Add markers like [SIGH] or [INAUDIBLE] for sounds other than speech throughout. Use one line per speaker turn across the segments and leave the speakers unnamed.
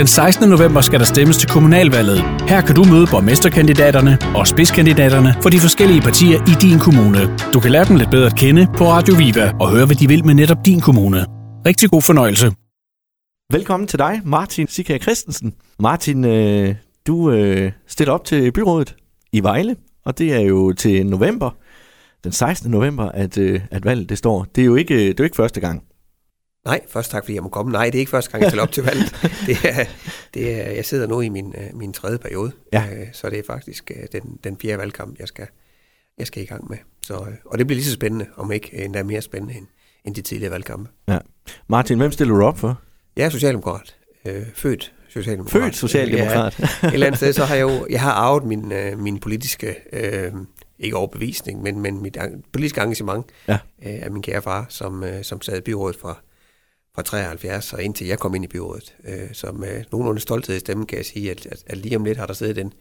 Den 16. november skal der stemmes til kommunalvalget. Her kan du møde borgmesterkandidaterne og spidskandidaterne for de forskellige partier i din kommune. Du kan lære dem lidt bedre at kende på Radio Viva og høre, hvad de vil med netop din kommune. Rigtig god fornøjelse.
Velkommen til dig, Martin Sika Christensen. Martin, øh, du øh, stiller op til byrådet i Vejle, og det er jo til november, den 16. november, at, øh, at valget det står. Det er jo ikke, det er jo ikke første gang.
Nej, først tak, fordi jeg må komme. Nej, det er ikke første gang, jeg stiller op til valget. [LAUGHS] Det er, det er, jeg sidder nu i min, øh, min tredje periode,
Ja.
øh, så det er faktisk øh, den, den fjerde valgkamp, jeg skal, jeg skal i gang med. Så, og det bliver lige så spændende, om ikke endda mere spændende end, end de tidligere valgkampe.
Ja. Martin, hvem stiller du op for?
Jeg er socialdemokrat. Øh, født socialdemokrat.
Født socialdemokrat.
Ja, et eller andet sted, så har jeg jo jeg har arvet min, min politiske, øh, ikke overbevisning, men, men mit politiske engagement
Ja.
øh, af min kære far, som, som sad i byrådet fra, fra 73 og indtil jeg kom ind i byrådet. Øh, så med nogenlunde stolthed i stemmen kan jeg sige, at, at, at lige om lidt har der siddet en,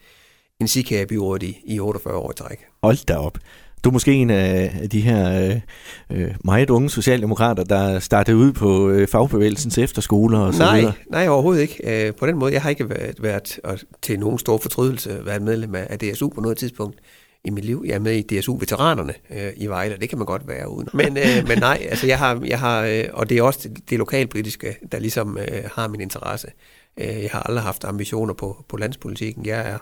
en sikær i byrådet i, i 48 år i træk.
Hold da op. Du er måske en af de her øh, øh, meget unge socialdemokrater, der startede ud på øh, fagbevægelsens efterskoler og så
Nej,
videre.
nej, overhovedet ikke. Øh, på den måde, jeg har ikke været, været og til nogen stor fortrydelse været medlem af DSU på noget tidspunkt i mit liv. Jeg er med i DSU-veteranerne øh, i Vejle, det kan man godt være uden. Men, øh, [LAUGHS] men nej, altså jeg har, jeg har øh, og det er også det, det lokalpolitiske, der ligesom øh, har min interesse. Øh, jeg har aldrig haft ambitioner på, på landspolitikken. Jeg er,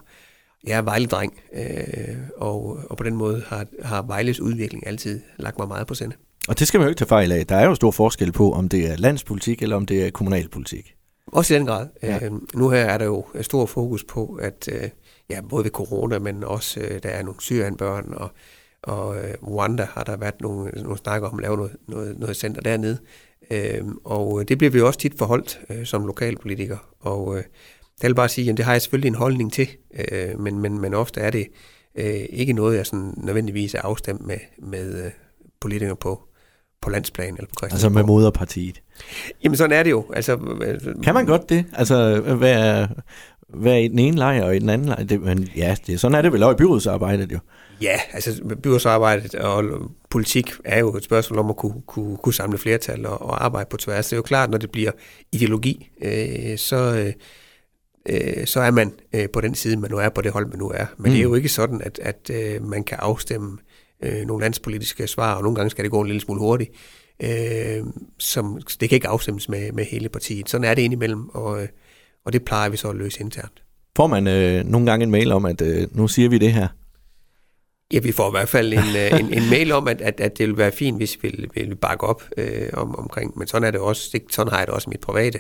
jeg er Vejle-dreng, øh, og, og på den måde har, har Vejles udvikling altid lagt mig meget på sinde.
Og det skal man jo ikke tage fejl af. Der er jo stor forskel på, om det er landspolitik eller om det er kommunalpolitik.
Også i den grad.
Ja.
Øh, nu her er der jo stor fokus på, at øh, ja, både ved corona, men også øh, der er nogle syrianbørn, og, og øh, Rwanda har der været nogle, nogle snakker om at lave noget, noget, noget center dernede. Øh, og det bliver vi jo også tit forholdt øh, som lokalpolitiker. Og øh, der vil bare sige, at det har jeg selvfølgelig en holdning til, øh, men, men, men ofte er det øh, ikke noget, jeg sådan nødvendigvis er afstemt med, med øh, politikere på, på landsplan eller på
Altså
Christiansborg.
med moderpartiet.
Jamen sådan er det jo. Altså, øh,
Kan man godt det? Altså være, være i den ene lejr og i den anden lejr? Det, men ja, det, sådan er det vel også i byrådsarbejdet jo.
Ja, altså byrådsarbejdet og politik er jo et spørgsmål om at kunne, kunne, kunne samle flertal og, og arbejde på tværs. Det er jo klart, når det bliver ideologi, øh, så, øh, så er man øh, på den side, man nu er på det hold, man nu er. Men mm. det er jo ikke sådan, at, at øh, man kan afstemme øh, nogle landspolitiske svar, og nogle gange skal det gå en lille smule hurtigt. Øh, som, det kan ikke afstemmes med, med hele partiet. Sådan er det indimellem, og, øh, og det plejer vi så at løse internt.
Får man øh, nogle gange en mail om, at øh, nu siger vi det her?
Ja, vi får i hvert fald en, øh, en, en mail om, at, at, at det vil være fint, hvis vi vil, vil bakke op øh, om, omkring. Men sådan er det også. Det, sådan har jeg det også i mit private.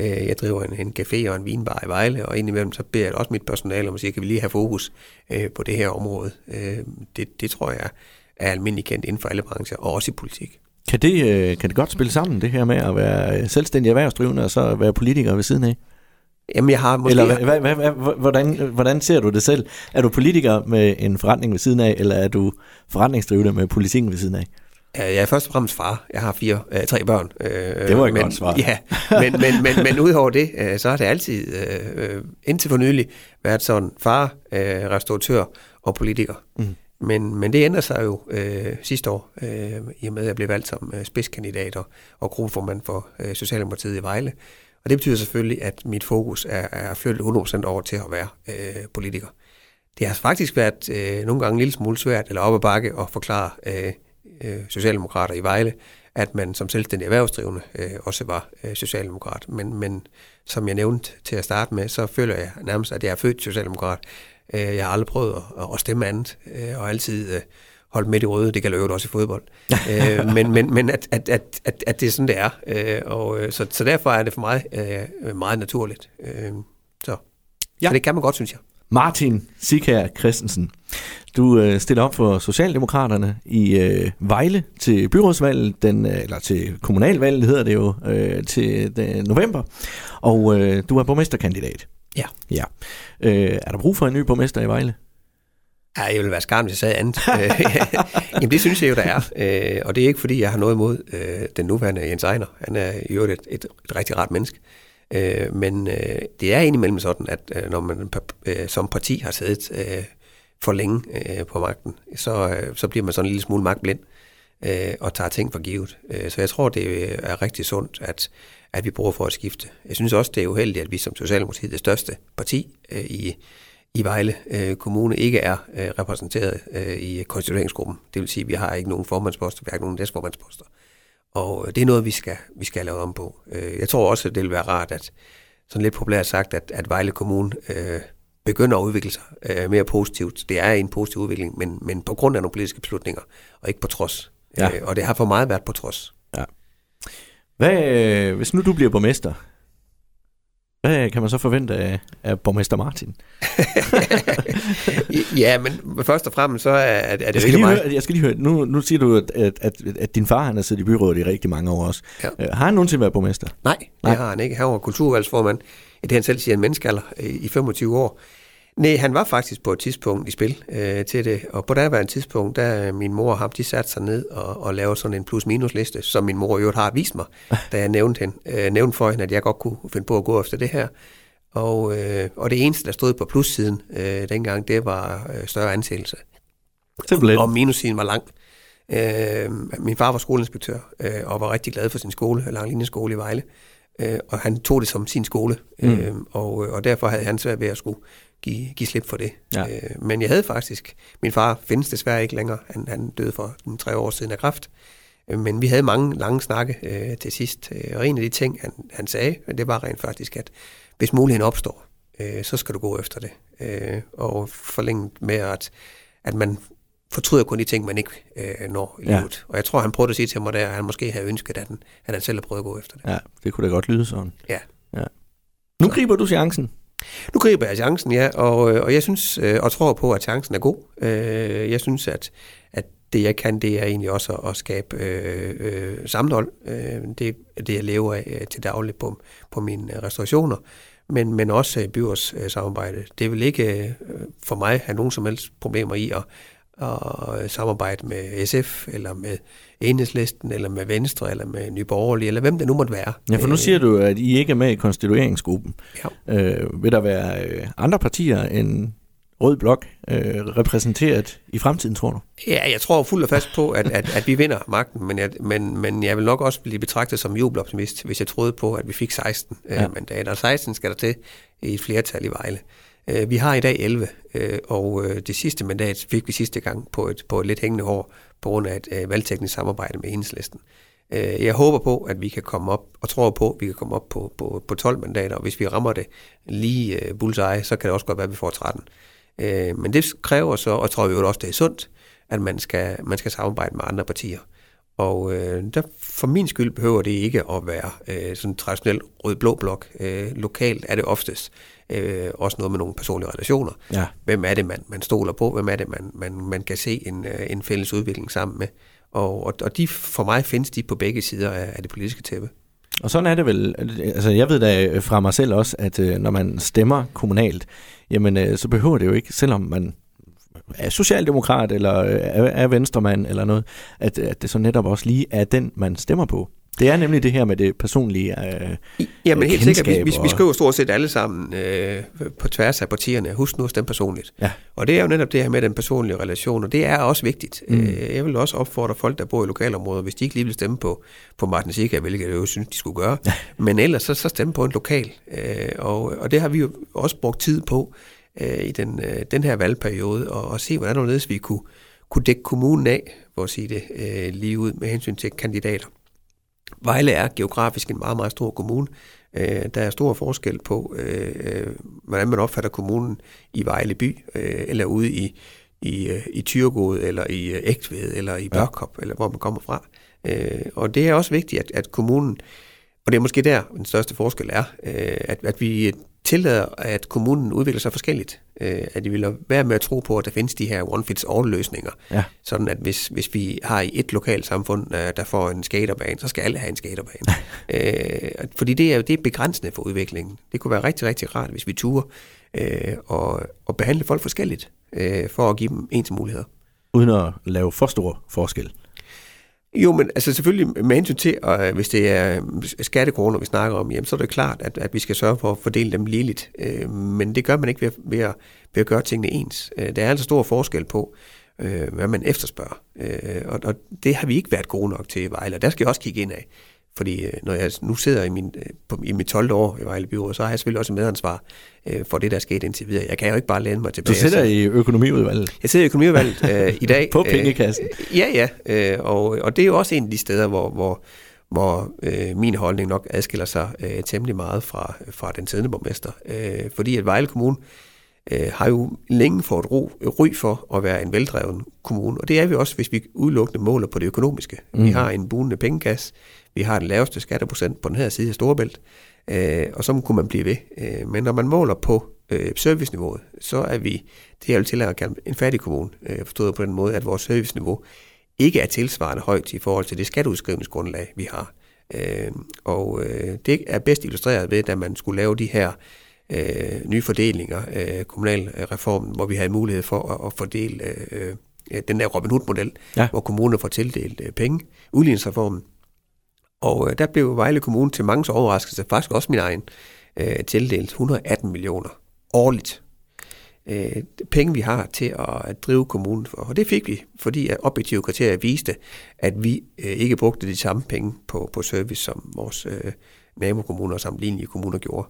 Øh, jeg driver en, en café og en vinbar i Vejle, og indimellem så beder jeg også mit personale om at sige, kan vi lige have fokus øh, på det her område. Øh, det, det tror jeg er almindeligt kendt inden for alle brancher, og også i politik.
Kan det, kan det godt spille sammen, det her med at være selvstændig erhvervsdrivende og så være politiker ved siden af?
Jamen, jeg har måske...
Eller hvad, hvad, hvad, hvordan, hvordan ser du det selv? Er du politiker med en forretning ved siden af, eller er du forretningsdrivende med politikken ved siden af?
Ja, Jeg er først og fremmest far. Jeg har fire, øh, tre børn. Øh,
Det var et
men,
godt svar.
Ja, men, men, men, men udover det, øh, så har det altid, øh, øh, indtil for nylig, været sådan far, øh, restauratør og politiker.
Mm.
Men, men det ændrer sig jo øh, sidste år, øh, i og med at jeg blev valgt som øh, spidskandidat og, og gruppeformand for øh, Socialdemokratiet i Vejle. Og det betyder selvfølgelig, at mit fokus er, er flyttet 100% over til at være øh, politiker. Det har faktisk været øh, nogle gange en lille smule svært, eller op ad bakke, at forklare øh, øh, socialdemokrater i Vejle, at man som selvstændig erhvervsdrivende øh, også var øh, socialdemokrat. Men, men som jeg nævnte til at starte med, så føler jeg nærmest, at jeg er født socialdemokrat. Øh, jeg har aldrig prøvet at, at stemme andet, øh, og altid øh, holdt midt i røde. Det kan jeg også i fodbold. [LAUGHS] øh, men men, men at, at, at, at, at det er sådan, det er. Øh, og, øh, så, så derfor er det for mig øh, meget naturligt. Øh, så.
Ja.
så det kan man godt, synes jeg.
Martin Sikær Christensen, du øh, stiller op for Socialdemokraterne i øh, Vejle til byrådsvalget, den, øh, eller til kommunalvalget hedder det jo, øh, til den, november, og øh, du er borgmesterkandidat.
Ja.
ja. Øh, er der brug for en ny borgmester i Vejle?
Ja, jeg vil være skarp, hvis jeg sagde andet. [LAUGHS] Øh, Jamen, det synes jeg jo, der er. Øh, og det er ikke, fordi jeg har noget imod øh, den nuværende Jens Ejner. Han er jo et, et, et rigtig ret menneske. Øh, men øh, det er indimellem sådan, at øh, når man øh, som parti har siddet øh, for længe øh, på magten, så, øh, så bliver man sådan en lille smule magtblind. øh, og tager ting for givet. Øh, så jeg tror, det øh, er rigtig sundt, at, at vi bruger for at skifte. Jeg synes også, det er uheldigt, at vi som Socialdemokratiet, det største parti øh, i, i Vejle øh, Kommune, ikke er øh, repræsenteret øh, i konstitueringsgruppen. Det vil sige, at vi har ikke nogen formandsposter, vi har ikke nogen næstformandsposter. Og øh, det er noget, vi skal, vi skal lave om på. Øh, jeg tror også, det vil være rart, at sådan lidt populært sagt, at, at Vejle Kommune øh, begynder at udvikle sig øh, mere positivt. Det er en positiv udvikling, men, men på grund af nogle politiske beslutninger, og ikke på trods. Ja. Øh, og det har for meget været på trods. Ja.
Hvad, øh, hvis nu du bliver borgmester, hvad kan man så forvente af, af borgmester Martin? [LAUGHS]
ja, men først og fremmest så er, er det
jeg
rigtig
meget... Høre, jeg skal lige høre, nu, nu siger du, at, at, at, at din far han har siddet i byrådet i rigtig mange år også. Ja. Øh, har han nogensinde været borgmester?
Nej, det Nej. har han ikke. Han var kulturvalgsformand. Det han selv siger, en menneskealder i 25 år. Nej, han var faktisk på et tidspunkt i spil øh, til det, og på der var en tidspunkt, der min mor og ham, de satte sig ned og, og lavede sådan en plus-minus-liste, som min mor jo har vist mig, [LAUGHS] da jeg nævnte, hende, øh, nævnte for hende, at jeg godt kunne finde på at gå efter det her. Og, øh, og det eneste, der stod på plussiden øh, dengang, det var øh, større ansættelse. Simpelthen. Og, og minussiden var lang. Øh, min far var skoleinspektør øh, og var rigtig glad for sin skole, Langlinjeskole i Vejle. Øh, og han tog det som sin skole, mm. øh, og, og derfor havde han svært ved at skulle give, give slip for det. Ja. Øh, men jeg havde faktisk, min far findes desværre ikke længere, han, han døde for en, tre år siden af kræft, øh, men vi havde mange lange snakke øh, til sidst, øh, og en af de ting, han, han sagde, det var rent faktisk, at hvis muligheden opstår, øh, så skal du gå efter det. Øh, og forlænget med, at, at man fortryder kun de ting, man ikke øh, når i ja. livet. Og jeg tror, han prøvede at sige til mig der, at han måske havde ønsket, at han, at han selv havde prøvet at gå efter det.
Ja, det kunne da godt lyde sådan.
Ja. ja.
Nu så. griber du chancen.
Nu griber jeg chancen, ja, og, øh, og jeg synes øh, og tror på, at chancen er god. Øh, jeg synes, at, at det jeg kan, det er egentlig også at, at skabe øh, øh, sammenhold. Øh, det er det, jeg lever af til daglig på, på mine restaurationer, men, men også byrådssamarbejde. Det vil ikke for mig have nogen som helst problemer i at, at samarbejde med SF, eller med Enhedslisten, eller med Venstre, eller med Nye Borgerlige, eller hvem det nu måtte være.
Ja, for nu øh, siger du, at I ikke er med i konstitueringsgruppen. Ja. Øh, vil der være øh, andre partier end Rød Blok øh, repræsenteret i fremtiden, tror du?
Ja, jeg tror fuldt og fast på, at, at, at vi vinder magten, men jeg, men, men jeg vil nok også blive betragtet som jubeloptimist, hvis jeg troede på, at vi fik 16 øh, ja. mandater. 16 skal der til i et flertal i Vejle. Øh, Øh, vi har i dag 11, øh, og øh, det sidste mandat fik vi sidste gang på et, på et lidt hængende hår på grund af et valgteknisk samarbejde med enhedslisten. Jeg håber på, at vi kan komme op, og tror på, at vi kan komme op på, på, på 12 mandater, og hvis vi rammer det lige bullseye, så kan det også godt være, at vi får 13. Men det kræver så, og tror vi jo også, det er sundt, at man skal, man skal samarbejde med andre partier. Og øh, der, for min skyld behøver det ikke at være øh, sådan traditionel rød-blå blok. Øh, lokalt er det oftest øh, også noget med nogle personlige relationer. Ja. Hvem er det, man, man stoler på? Hvem er det, man, man, man kan se en, øh, en fælles udvikling sammen med? Og, og, og de, for mig findes de på begge sider af, af det politiske tæppe.
Og sådan er det vel, altså jeg ved da fra mig selv også, at øh, når man stemmer kommunalt, jamen øh, så behøver det jo ikke, selvom man er socialdemokrat eller er, er venstremand eller noget, at, at det så netop også lige er den, man stemmer på. Det er nemlig det her med det personlige øh,
Ja, men helt sikkert. Vi, vi, vi skriver stort set alle sammen øh, på tværs af partierne. Husk nu at stemme personligt. Ja. Og det er jo netop det her med den personlige relation, og det er også vigtigt. Mm. Øh, jeg vil også opfordre folk, der bor i lokalområder, hvis de ikke lige vil stemme på, på Martin Sika, hvilket jeg jo synes, de skulle gøre, men ellers så, så stemme på en lokal. Øh, og, og det har vi jo også brugt tid på øh, i den, øh, den her valgperiode, og, og se, hvordan vi kunne, kunne dække kommunen af, for at sige det øh, lige ud, med hensyn til kandidater. Vejle er geografisk en meget, meget stor kommune. Øh, der er stor forskel på, øh, øh, hvordan man opfatter kommunen i Vejle by, øh, eller ude i, i, øh, i Tyrgod, eller i øh, Ægtved, eller i Børkop, ja. eller hvor man kommer fra. Øh, og det er også vigtigt, at, at kommunen, og det er måske der, den største forskel er, øh, at, at vi tillader, at kommunen udvikler sig forskelligt. Øh, at de vil være med at tro på, at der findes de her one-fits-all-løsninger. Ja. Sådan at hvis, hvis vi har i et lokalt samfund, øh, der får en skaterbane, så skal alle have en skaterbane. [LAUGHS] øh, fordi det er jo det er begrænsende for udviklingen. Det kunne være rigtig, rigtig rart, hvis vi turer øh, og, og behandle folk forskelligt, øh, for at give dem ens muligheder.
Uden at lave for stor forskel.
Jo, men altså selvfølgelig med hensyn til, at øh, hvis det er øh, skattekroner, vi snakker om, jamen, så er det klart, at, at vi skal sørge for at fordele dem ligeligt. Øh, men det gør man ikke ved, ved, at, ved at gøre tingene ens. Øh, der er altså stor forskel på, øh, hvad man efterspørger. Øh, og, og det har vi ikke været gode nok til i Vejle, og der skal jeg også kigge ind af. Fordi øh, når jeg nu sidder i, min, øh, på, i mit 12. år i Vejle Byråd, så har jeg selvfølgelig også medansvar øh, for det, der er sket indtil videre. Jeg kan jo ikke bare læne mig tilbage.
Du sidder i økonomiudvalget?
Jeg sidder i økonomiudvalget [LAUGHS] øh, i dag.
på pengekassen?
Øh, ja, ja. Øh, og, og det er jo også en af de steder, hvor, hvor, hvor øh, min holdning nok adskiller sig øh, temmelig meget fra, fra den siddende borgmester. Øh, fordi at Vejle Kommune øh, har jo længe fået ro, ry for at være en veldreven kommune, og det er vi også, hvis vi udelukkende måler på det økonomiske. Mm. Vi har en bunende pengekasse, vi har den laveste skatteprocent på den her side af Storebælt, øh, og så kunne man blive ved. Øh, men når man måler på øh, serviceniveauet, så er vi, det jeg vil til at kalde en fattig kommune, øh, forstået på den måde, at vores serviceniveau ikke er tilsvarende højt i forhold til det skatteudskrivningsgrundlag, vi har. Øh, og øh, det er bedst illustreret ved, da man skulle lave de her øh, nye fordelinger, øh, kommunalreformen, hvor vi havde mulighed for at, at fordele øh, den der Robin Hood-model, ja. hvor kommunerne får tildelt øh, penge, udligningsreformen. Og øh, der blev Vejle Kommune til mange overraskelse, faktisk også min egen, øh, tildelt 118 millioner årligt. Øh, penge, vi har til at drive kommunen for. Og det fik vi, fordi at objektive kriterier viste, at vi øh, ikke brugte de samme penge på, på service, som vores øh, nabokommuner og sammenlignelige kommuner gjorde.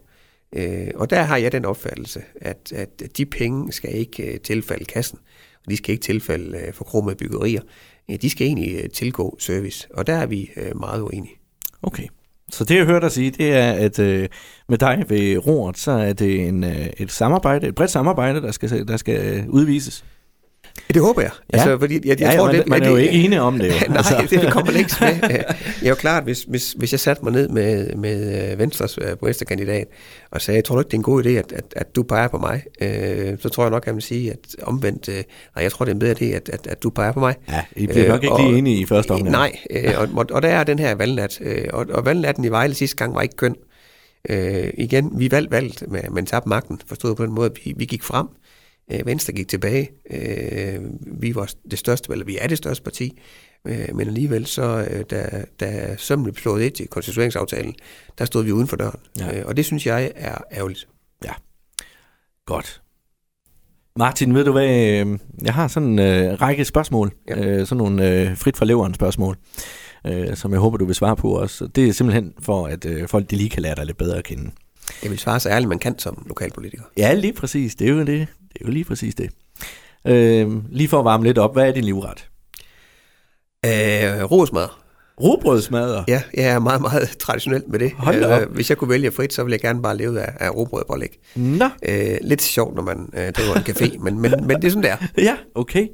Øh, og der har jeg den opfattelse, at, at de penge skal ikke øh, tilfalde kassen, og de skal ikke tilfalde øh, forkromede byggerier. De skal egentlig øh, tilgå service, og der er vi øh, meget uenige.
Okay. Så det, jeg hørte dig sige, det er, at øh, med dig ved roret, så er det en, øh, et samarbejde, et bredt samarbejde, der skal, der skal øh, udvises.
Det håber jeg.
Ja. Altså, fordi jeg, jeg ja, tror, man, det, man er jo ikke enig om det. Jo. [LAUGHS]
nej, altså. det kommer længst med. [LAUGHS] Jeg er jo klart, hvis, hvis, hvis jeg satte mig ned med, med øh, Venstres øh, borgmesterkandidat og sagde, jeg tror du ikke, det er en god idé, at, at, at du peger på mig, øh, så tror jeg nok, at vil sige, at omvendt, øh, nej, jeg tror, det er en bedre idé, at, at, at du peger på mig.
Ja, I bliver nok ikke lige enige i første omgang.
Nej, øh, og, og, og der er den her valgnat, øh, og, og valgnatten i Vejle sidste gang var ikke køn. Øh, igen, vi valgte valgt, men tabte magten, forstået på den måde, vi, vi gik frem. Øh, Venstre gik tilbage. Øh, vi var det største, eller vi er det største parti, øh, men alligevel så, øh, da, da sømmen blev slået ind til konstitueringsaftalen, der stod vi uden for døren. Ja. Øh, og det synes jeg er ærgerligt.
Ja, godt. Martin, ved du hvad, jeg har sådan en øh, række spørgsmål, ja. øh, sådan nogle øh, frit fra leveren spørgsmål, øh, som jeg håber, du vil svare på også. Det er simpelthen for, at øh, folk de lige kan lære dig lidt bedre at kende.
Jeg vil svare så ærligt, man kan som lokalpolitiker.
Ja, lige præcis. Det er jo det. Det er jo lige præcis det. Øh, lige for at varme lidt op, hvad er din livret?
Øh, roesmad.
Robrødsmadder?
Ja, jeg er meget, meget [LAUGHS] traditionel med det.
Hold øh,
hvis jeg kunne vælge frit, så ville jeg gerne bare leve af, af robrødpålæg.
Nå.
Øh, lidt sjovt, når man øh, driver en café, men, men, men det er sådan, der. [LAUGHS]
Ja, okay.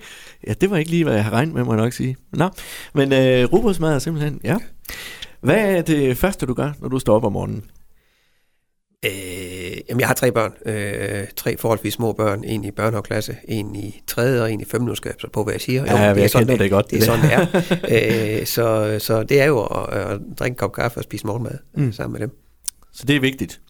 Ja, det var ikke lige, hvad jeg har regnet med, må jeg nok sige. Nå, men øh, robrødsmadder simpelthen, ja. Hvad er det første, du gør, når du står op om morgenen?
Øh, jamen, jeg har tre børn. Øh, tre forholdsvis små børn. En i børnehaveklasse, en i tredje og en i femte. Nu skal jeg på, hvad jeg siger.
Jo, ja, det er sådan, det, det godt.
Det er sådan, det er. øh, så, så det er jo at, at drikke en kop kaffe og spise morgenmad øh, mm. sammen med dem.
Så det er vigtigt?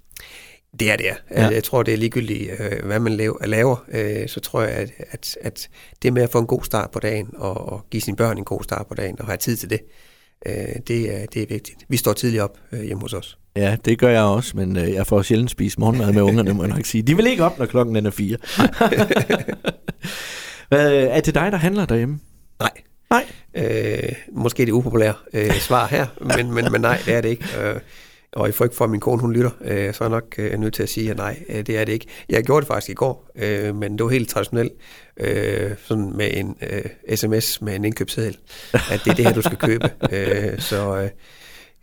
Det er det, ja. ja. Jeg tror, det er ligegyldigt, øh, hvad man laver. Øh, så tror jeg, at, at, at det med at få en god start på dagen, og, og give sine børn en god start på dagen, og have tid til det, det, er, det er vigtigt. Vi står tidligt op hjemme hos os.
Ja, det gør jeg også, men øh, jeg får sjældent spist morgenmad med ungerne, må jeg nok sige. De vil ikke op, når klokken er fire. [LAUGHS] Hvad, er det dig, der handler derhjemme?
Nej.
Nej.
Øh, måske det upopulære øh, svar her, [LAUGHS] men, men, men nej, det er det ikke. Øh, og i frygt for, at min kone hun lytter, øh, så er jeg nok øh, nødt til at sige, at nej, øh, det er det ikke. Jeg gjorde det faktisk i går, øh, men det var helt traditionelt, øh, sådan med en øh, sms med en indkøbsseddel, at det er det her, du skal købe. [LAUGHS] øh, så... Øh,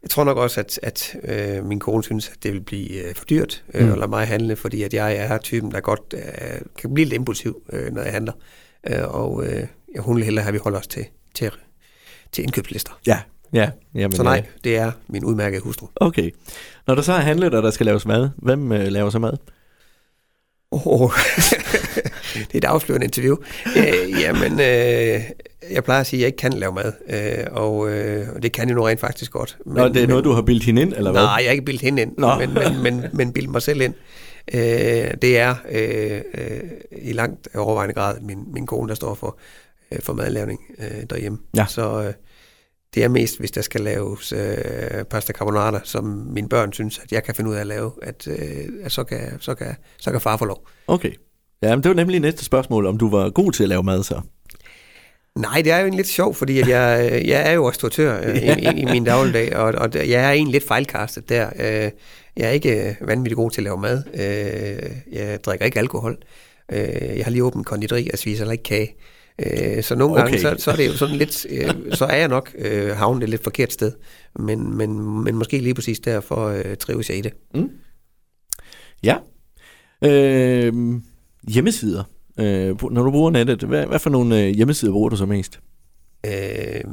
jeg tror nok også, at, at øh, min kone synes, at det vil blive øh, for dyrt øh, mm. at lade mig handle, fordi at jeg er typen, der godt øh, kan blive lidt impulsiv, øh, når jeg handler. Øh, og øh, hun vil hellere have, at vi holder os til, til, til indkøbslister.
Ja, ja. Jamen,
så nej, det er min udmærkede hustru.
Okay. Når der så er handlet, og der skal laves mad, hvem øh, laver så mad?
Oh, [LAUGHS] det er et afslørende interview. Øh, jamen, øh, jeg plejer at sige, at jeg ikke kan lave mad, øh, og, øh, det kan jeg nu rent faktisk godt.
Men, Nå, det er men, noget, du har bildt hende ind, eller hvad?
Nej, jeg har ikke bildt hende ind, Nå. men, men, men, men bildt mig selv ind. Øh, det er øh, øh, i langt overvejende grad min, min kone, der står for, øh, for madlavning øh, derhjemme.
Ja.
Så øh, det er mest, hvis der skal laves øh, pasta carbonara, som mine børn synes, at jeg kan finde ud af at lave, at, øh, at så, kan, så, kan, så kan far få lov.
Okay. Ja, men det var nemlig næste spørgsmål, om du var god til at lave mad så.
Nej, det er jo egentlig lidt sjovt, fordi at jeg, jeg er jo restauratør øh, i, i, min dagligdag, og, og jeg er egentlig lidt fejlkastet der. Øh, jeg er ikke vanvittigt god til at lave mad. Øh, jeg drikker ikke alkohol. Jeg har lige åbent konditeri og spiser heller ikke kage. Så nogle okay. gange, så, så er det jo sådan lidt, så er jeg nok havnet et lidt forkert sted. Men, men, men måske lige præcis derfor trives jeg i det. Mm.
Ja. Øh, hjemmesider. Øh, når du bruger nettet, hvad, hvad for nogle øh, hjemmesider bruger du så mest?
Øh,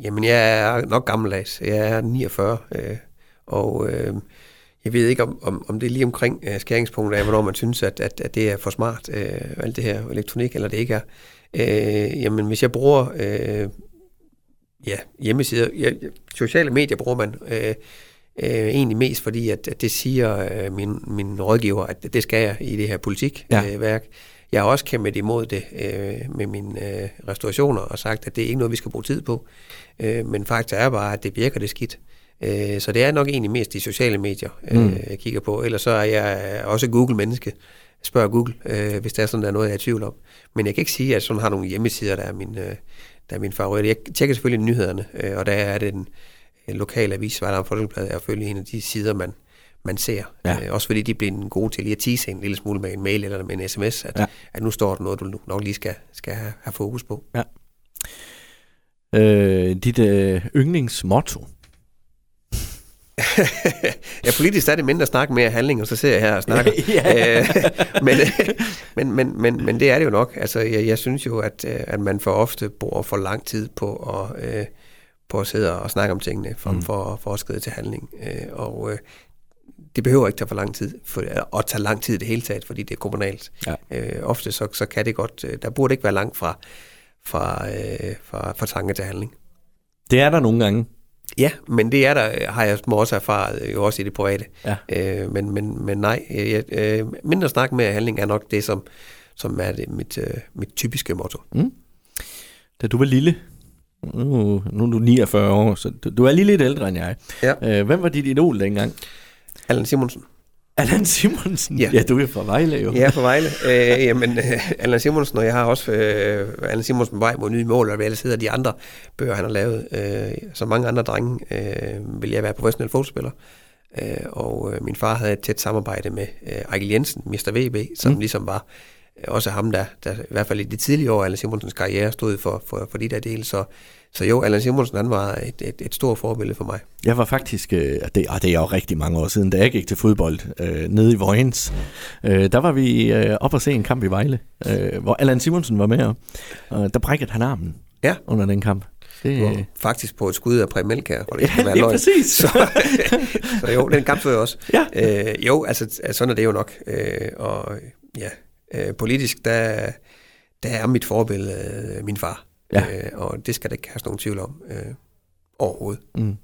jamen, jeg er nok gammeldags. Jeg er 49, øh, og øh, jeg ved ikke, om, om, om det er lige omkring øh, skæringspunktet af, hvornår man synes, at, at, at det er for smart, øh, alt det her elektronik, eller det ikke er. Øh, jamen, hvis jeg bruger øh, ja, hjemmesider, ja, sociale medier bruger man øh, øh, egentlig mest, fordi at, at det siger øh, min, min rådgiver, at det skal jeg i det her politikværk. Ja. Øh, værk. Jeg har også kæmpet imod det øh, med mine øh, restaurationer og sagt, at det er ikke noget, vi skal bruge tid på. Øh, men faktisk er bare, at det virker det skidt. Øh, så det er nok egentlig mest de sociale medier, øh, mm. jeg kigger på. Ellers så er jeg også Google-menneske. Spørger Google, øh, hvis der er sådan, der er noget, jeg er i tvivl om. Men jeg kan ikke sige, at sådan har nogle hjemmesider, der er min, øh, der er min favorit. Jeg tjekker selvfølgelig nyhederne, øh, og der er det den lokale avis, Vejle Folkeblad, er selvfølgelig en af de sider, man, man ser. Ja. Øh, også fordi de bliver gode til lige at tease en lille smule med en mail eller med en sms, at, ja. at nu står der noget, du nok lige skal, skal have, have fokus på. Ja.
Øh, dit øh, yndlingsmotto? [LAUGHS]
ja, politisk er det mindre snak, mere handling, og så ser jeg her og snakker. [LAUGHS] ja. Øh, men, [LAUGHS] men, men, men, men det er det jo nok. Altså, jeg, jeg synes jo, at, øh, at man for ofte bruger for lang tid på at, øh, på at sidde og snakke om tingene, for, mm. for, at skride til handling. Øh, og øh, det behøver ikke tage for lang tid, for, at tage lang tid i det hele taget, fordi det er kommunalt. Ja. Øh, ofte så, så kan det godt, øh, der burde ikke være langt fra, fra, øh, fra, fra tanke til handling.
Det er der nogle gange.
Ja, men det er der, har jeg også erfaret, jo også i det private. Ja. Øh, men, men, men nej, jeg, øh, mindre snak med handling er nok det, som, som er det, mit, øh, mit typiske motto. Mm.
Da du var lille, nu, nu er du 49 år, så du, du er lige lidt ældre end jeg. Ja. Øh, hvem var dit idol dengang?
Allan Simonsen.
Allan Simonsen? Ja. ja, du er fra Vejle jo.
Ja, fra Vejle. Øh, jamen, uh, Allan Simonsen, og jeg har også uh, Allan Simonsen vej mod nye mål, og hvad ellers hedder de andre bøger, han har lavet. Uh, som mange andre drenge uh, vil jeg være professionel fodboldspiller. Uh, og uh, min far havde et tæt samarbejde med uh, Ejkel Jensen, Mr. VB, som mm. ligesom var også ham, der, der i hvert fald i de tidlige år af Allan Simonsens karriere stod for, for, for de der dele. Så, så jo, Allan Simonsen han var et, et, et stort forbillede for mig.
Jeg var faktisk, øh, det, og det er jo rigtig mange år siden, da jeg gik til fodbold øh, nede i Vojens. Øh, der var vi øh, op og se en kamp i Vejle, øh, hvor Allan Simonsen var med, og der brækkede han armen ja. under den kamp.
Det... Var faktisk på et skud af Præm Melkær,
for det ja, være løgn. præcis.
Så, så jo, den kamp så jeg også. Ja. Øh, jo, altså sådan er det jo nok. Øh, og ja, øh, politisk, der, der er mit forbillede øh, min far. Ja. Øh, og det skal der ikke have nogen tvivl om øh, overhovedet. Mm.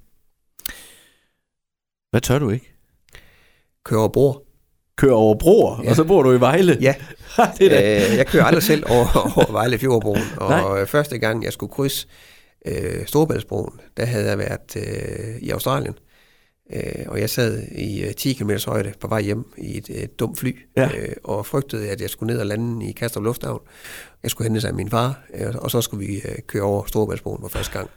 Hvad tør du ikke?
Køre over broer.
Køre over broer? Ja. Og så bor du i Vejle?
Ja. [LAUGHS] det er øh, jeg kører aldrig selv over, [LAUGHS] over Vejle Fjordbroen. Og Nej. første gang, jeg skulle krydse øh, Storebæltsbroen, der havde jeg været øh, i Australien. Øh, og jeg sad i øh, 10 km højde på vej hjem i et et dumt fly, ja. øh, og frygtede, at jeg skulle ned og lande i Kastrup Lufthavn. Jeg skulle hente sig af min far, øh, og så skulle vi øh, køre over Storebæltsbroen for første gang.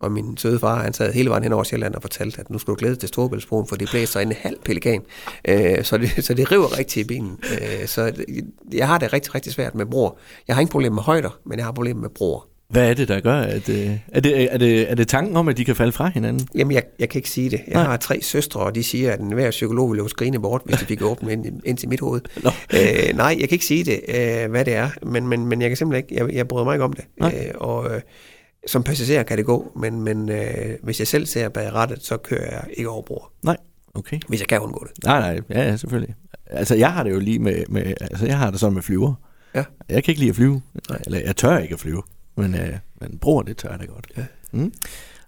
Og min søde far, han sad hele vejen hen over Sjælland og fortalte, at nu skulle du glæde til Storebæltsbroen, for det blæser en halv pelikan. Øh, så, det, så det river rigtig i bilen. Øh, så jeg har det rigtig, rigtig svært med bror. Jeg har ingen problem med højder, men jeg har problemer med bror.
Hvad er det, der gør? At, øh, er, det, er, det, er det tanken om, at de kan falde fra hinanden?
Jamen, jeg, jeg kan ikke sige det. Jeg Nej. har tre søstre, og de siger, at enhver psykolog ville jo skrine bort, hvis de fik [LAUGHS] åbne ind, ind til mit hoved. No. Øh, nej, jeg kan ikke sige det, øh, hvad det er, men, men, men jeg kan simpelthen ikke, jeg, jeg bryder mig ikke om det. Øh, og øh, som passager kan det gå, men, men øh, hvis jeg selv ser bag rettet, så kører jeg ikke over bord.
Nej, okay.
Hvis jeg kan undgå det.
Nej, nej, ja, ja selvfølgelig. Altså, jeg har det jo lige med, med altså, jeg har det sådan med flyver. Ja. Jeg kan ikke lide at flyve, nej. eller jeg tør ikke at flyve. Men, øh, men bror, det tør da godt. Ja. Mm.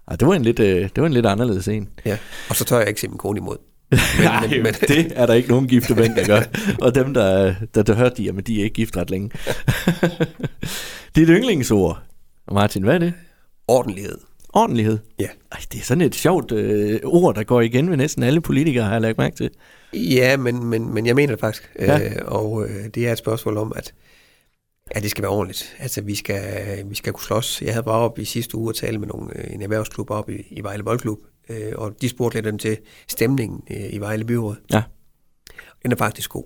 Og det var en lidt, øh, det var en lidt anderledes en.
Ja, og så tør jeg ikke se min kone imod. [LAUGHS]
Men, Nej, men, men, det er der ikke nogen gifte mænd, der gør. Og dem, der, der, der hørte de, jamen de er ikke gift ret længe. [LAUGHS] Dit yndlingsord, Martin, hvad er det?
Ordentlighed.
Ordentlighed?
Ja.
Ej, det er sådan et sjovt øh, ord, der går igen ved næsten alle politikere, har jeg lagt mærke til.
Ja, men, men, men jeg mener det faktisk. Ja. Øh, og øh, det er et spørgsmål om, at Ja, det skal være ordentligt. Altså, vi skal, vi skal kunne slås. Jeg havde bare op i sidste uge og tale med nogle, øh, en erhvervsklub op i, i Vejle Boldklub, øh, og de spurgte lidt dem til stemningen øh, i Vejle Byråd.
Ja.
Den er faktisk god.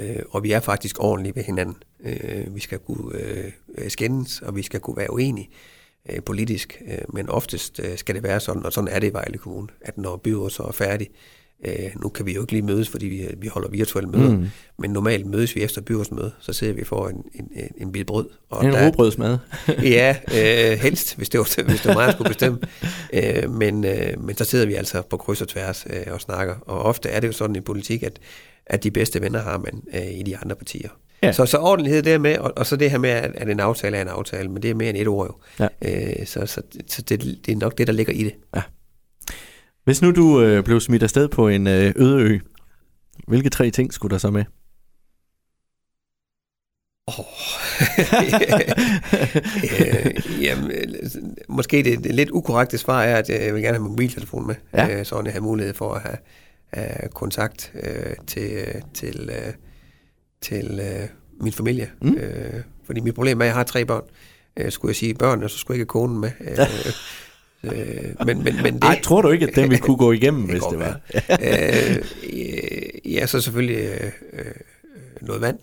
Øh, og vi er faktisk ordentlige ved hinanden. Øh, vi skal kunne øh, skændes, og vi skal kunne være uenige øh, politisk, øh, men oftest øh, skal det være sådan, og sådan er det i Vejle Kommune, at når byrådet så er færdig, øh, nu kan vi jo ikke lige mødes, fordi vi, vi holder virtuelle møder, mm. men normalt mødes vi efter byrådsmøde, så sidder vi for en, en, en, en bid brød.
Og en råbrødsmad. [LAUGHS]
ja, øh, helst, hvis det var, hvis det var mig, der skulle bestemme. Øh, men, øh, men så sidder vi altså på kryds og tværs øh, og snakker, og ofte er det jo sådan i politik, at, at de bedste venner har man øh, i de andre partier. Ja. Så, så ordentlighed det med, og, og så det her med, at, at en aftale er en aftale, men det er mere end et ord jo. Ja. Øh, så så, så det, det er nok det, der ligger i det. Ja.
Hvis nu du øh, blev smidt afsted på en øh, øde ø, hvilke tre ting skulle der så med?
Oh. [LAUGHS] øh, jamen, måske det, det lidt ukorrekte svar er, at jeg vil gerne have mobiltelefon med, ja. øh, så jeg har mulighed for at have, have kontakt øh, til, til, øh, til øh, min familie. Mm. Øh, fordi mit problem er, at jeg har tre børn. Øh, skulle jeg sige børn, og så skulle jeg ikke konen med. Øh, [LAUGHS]
Øh, men, men, men det, Ej, tror du ikke, at den ville kunne gå igennem, [LAUGHS] hvis det var?
øh, ja, så selvfølgelig øh, øh, noget vand.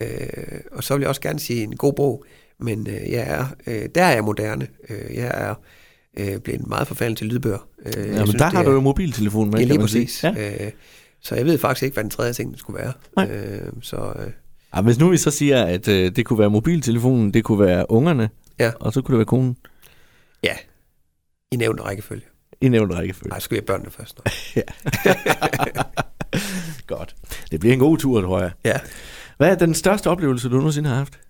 Øh, og så vil jeg også gerne sige en god bog, men øh, jeg er, øh, der er jeg moderne. Øh, jeg er øh, blevet meget forfalden til lydbøger.
Øh, ja, men synes, der har du jo mobiltelefon med,
ja, lige præcis. Ja. Øh, så jeg ved faktisk ikke, hvad den tredje ting skulle være. Nej. Øh, så, øh,
ja, hvis nu vi så siger, at øh, det kunne være mobiltelefonen, det kunne være ungerne, ja. og så kunne det være konen.
Ja, i nævnt rækkefølge.
I nævnt rækkefølge.
Nej, skal vi have børnene først. [LAUGHS] ja.
Godt. Det bliver en god tur, tror jeg. Ja. Hvad er den største oplevelse, du nogensinde har haft?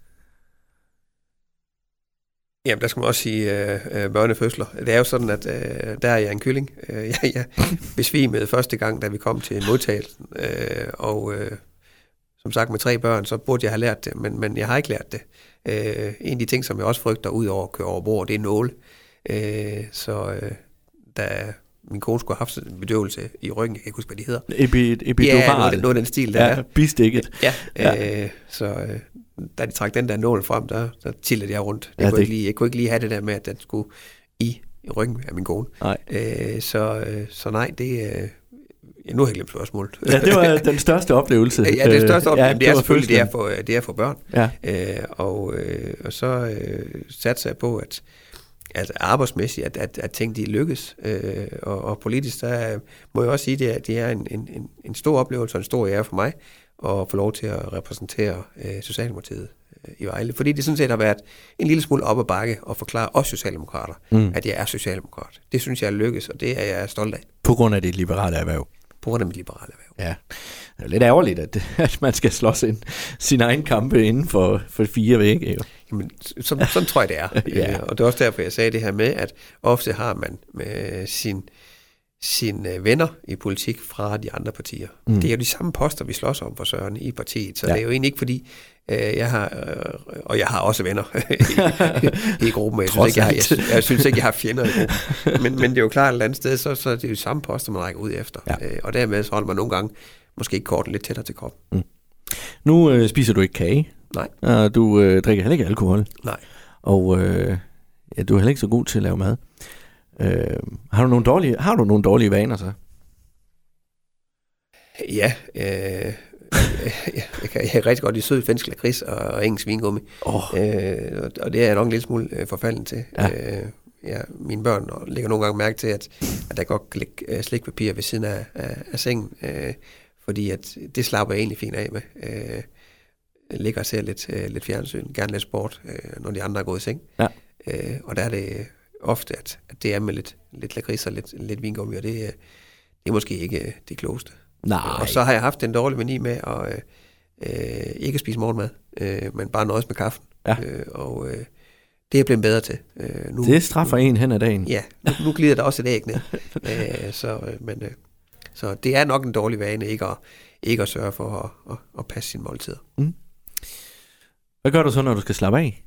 Jamen, der skal man også sige øh, øh, børnefødsler. Det er jo sådan, at øh, der er jeg en kylling. Øh, [LAUGHS] jeg, jeg besvimede første gang, da vi kom til modtagelsen. Øh, og øh, som sagt, med tre børn, så burde jeg have lært det, men, men jeg har ikke lært det. Øh, en af de ting, som jeg også frygter ud over at køre over bord, det er nåle. Øh, så øh, da min kone skulle have haft en bedøvelse i ryggen, jeg kan ikke huske, hvad de hedder.
Epi,
epidural. Ja, noget, noget af den stil, der
ja, er. Bistikket.
Ja, ja. Øh, så øh, da de trak den der nål frem, der, der tillede jeg rundt. Jeg, ja, kunne det... ikke lige, jeg kunne ikke lige have det der med, at den skulle i, i ryggen af min kone. Nej. Øh, så, øh, så nej, det, øh, Ja, nu har jeg glemt spørgsmålet.
ja, det var den største oplevelse. [LAUGHS]
ja, det største oplevelse, ja, det, det er selvfølgelig, det er, for, det er for børn. Ja. Øh, og, øh, og så øh, satte jeg på, at altså arbejdsmæssigt, at, at, at ting de lykkes. Øh, og, og politisk, der må jeg også sige, at det er, det er en, en, en stor oplevelse og en stor ære for mig at få lov til at repræsentere øh, Socialdemokratiet øh, i Vejle. Fordi det sådan set har været en lille smule op ad bakke at forklare os socialdemokrater, mm. at jeg er socialdemokrat. Det synes jeg er lykkes, og det er jeg stolt af.
På grund af det liberale erhverv?
På grund af mit liberale erhverv.
Ja. Det er lidt ærgerligt, at, [LAUGHS] at man skal slås ind sin egen kampe inden for, for fire vægge. Jo.
Jamen, sådan, sådan tror jeg, det er. [LAUGHS] ja. Øh, og det er også derfor, jeg sagde det her med, at ofte har man med sin, sine øh, venner i politik fra de andre partier. Mm. Det er jo de samme poster, vi slås om for Søren i partiet, så ja. det er jo egentlig ikke fordi, øh, jeg har, øh, og jeg har også venner [LAUGHS] i, i gruppen, jeg synes, ikke, jeg, har, jeg, jeg synes ikke, jeg har fjender i gruppen. Men, men det er jo klart, et eller andet sted, så, så det er jo de samme poster, man rækker ud efter. Ja. Øh, og dermed så holder man nogle gange måske korten lidt tættere til kroppen. Mm.
Nu øh, spiser du ikke kage.
Nej.
Og du øh, drikker heller ikke alkohol.
Nej.
Og øh, ja, du er heller ikke så god til at lave mad. Øh, har, du nogle dårlige, har du nogle dårlige vaner så?
Ja, øh, [LAUGHS] jeg, kan, jeg kan rigtig godt lide sød finsk lakrids og, og engelsk vingummi. Oh. Øh, og det er jeg nok en lille smule øh, forfalden til. Ja. Øh, ja, mine børn lægger nogle gange mærke til, at, at der godt kan ligge øh, slikpapir ved siden af, af, af sengen, øh, fordi at det slapper jeg egentlig fint af med. Øh, ligger og ser lidt, øh, lidt fjernsyn, gerne lidt sport, øh, når de andre er gået i seng. Ja. Øh, og der er det ofte, at, at det er med lidt, lidt lakrids og lidt, lidt vingummi, og det, det er måske ikke øh, det klogeste.
Nej.
Og så har jeg haft en dårlig mani med at øh, øh, ikke spise morgenmad, øh, men bare nøjes med kaffen. Ja. Øh, og øh, det er jeg blevet bedre til.
Øh, nu, det straffer en hen ad dagen.
Ja, nu, nu glider der også et æg ned. [LAUGHS] øh, så, øh, men, øh, så det er nok en dårlig vane ikke at, ikke at sørge for at, at, at passe sine måltider. Mm.
Hvad gør du så, når du skal slappe af?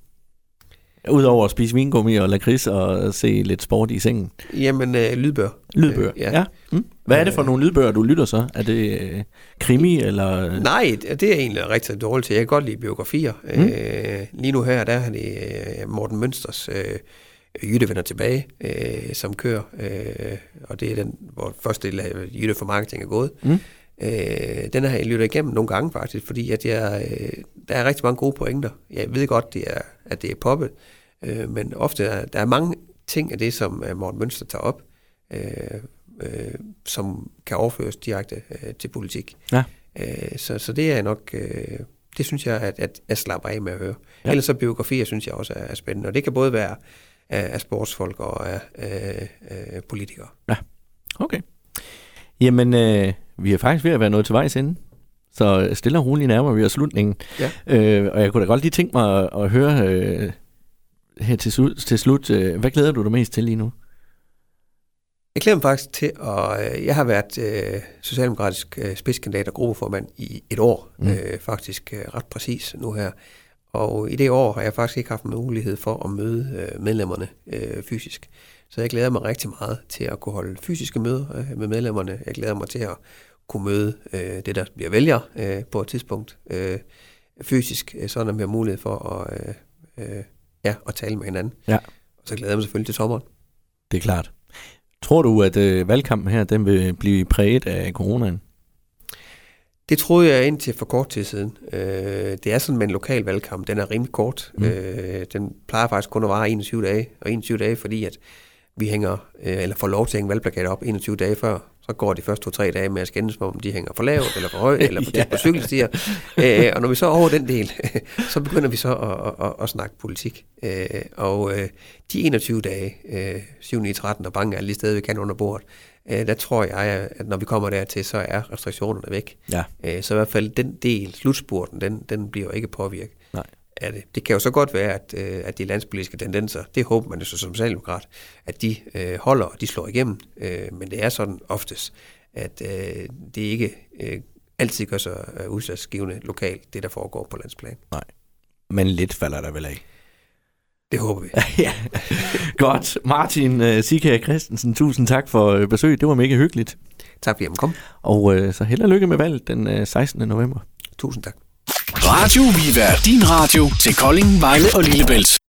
Udover at spise vingummi og lakrids og se lidt sport i sengen.
Jamen, øh, lydbøger.
Lydbøger,
Øh,
ja.
ja.
Mm. Hvad er det for nogle lydbøger, du lytter så? Er det øh, krimi, eller...
Nej, det er egentlig rigtig dårligt til. Jeg kan godt lide biografier. Mm. Øh, lige nu her, der er det øh, Morten Mønsters øh, Jytte vender tilbage, øh, som kører. Øh, og det er den, hvor første del af Jytte for Marketing er gået.
Mm.
Øh, den har jeg lyttet igennem nogle gange faktisk, fordi at jeg, øh, der er rigtig mange gode pointer. Jeg ved godt, det er, at det er poppet, øh, men ofte er der er mange ting af det, som øh, Morten Mønster tager op, øh, øh, som kan overføres direkte øh, til politik.
Ja.
Øh, så, så det er nok, øh, det synes jeg, at, at jeg slapper af med at høre.
Ja.
Ja. Ellers så biografier synes jeg også er, er spændende, og det kan både være af, af sportsfolk og af øh, øh, politikere.
Okay. Jamen, øh, vi er faktisk ved at være nået til vejs ende. Så stille og roligt nærmer vi os slutningen.
Ja.
Øh, og jeg kunne da godt lige tænke mig at, at høre øh, her til, slut, til slut, øh, hvad glæder du dig mest til lige nu?
Jeg glæder mig faktisk til, at øh, jeg har været øh, socialdemokratisk øh, spidskandidat og gruppeformand i et år, Mm. øh, faktisk øh, ret præcis nu her. Og i det år har jeg faktisk ikke haft mulighed for at møde øh, medlemmerne øh, fysisk. Så jeg glæder mig rigtig meget til at kunne holde fysiske møder øh, med medlemmerne. Jeg glæder mig til at kunne møde øh, det, der bliver vælger øh, på et tidspunkt øh, fysisk, øh, sådan at vi har mulighed for at, øh, øh, ja, at tale med hinanden.
Ja.
Og så glæder jeg mig selvfølgelig til sommeren.
Det er klart. Tror du, at øh, valgkampen her, den vil blive præget af coronaen?
Det troede jeg indtil for kort tid siden. Øh, det er sådan med en lokal valgkamp, den er rimelig kort.
Mm.
Mm. Øh, den plejer faktisk kun at vare 21 dage, og 21 dage, fordi at vi hænger, øh, eller får lov til at hænge valgplakater op 21 dage før. Så går de første to-tre dage med at skændes om, de hænger for lavt, eller for højt, [LAUGHS] eller for tæt på cykelstier. Øh, og når vi så er over den del, [LAUGHS] så begynder vi så at, at, at, at snakke politik. Øh, og øh, de 21 dage, øh, 7 9 13 og bange alle de steder, vi kan under bordet, øh, der tror jeg, at når vi kommer dertil, så er restriktionerne væk.
Ja.
Øh, Så i hvert fald den del, slutspurten, den, den bliver jo ikke påvirket
Nej.
Af det. Det kan jo så godt være, at, øh, at de landspolitiske tendenser, det håber man jo så som socialdemokrat, at de øh, holder og de slår igennem. Øh, men det er sådan oftest, at øh, det ikke øh, altid gør sig øh, udsatsgivende lokalt, det der foregår på landsplan.
Men lidt falder der vel af.
Det håber vi. [LAUGHS]
ja. Godt. Martin uh, Sikær Christensen, tusind tak for øh, besøget. Det var mega hyggeligt.
Tak fordi I kom.
Og uh, så held og lykke med valget den uh, 16. november.
Tusind tak.
Radio Viva, din radio til Kolding, Vejle og Lillebælt.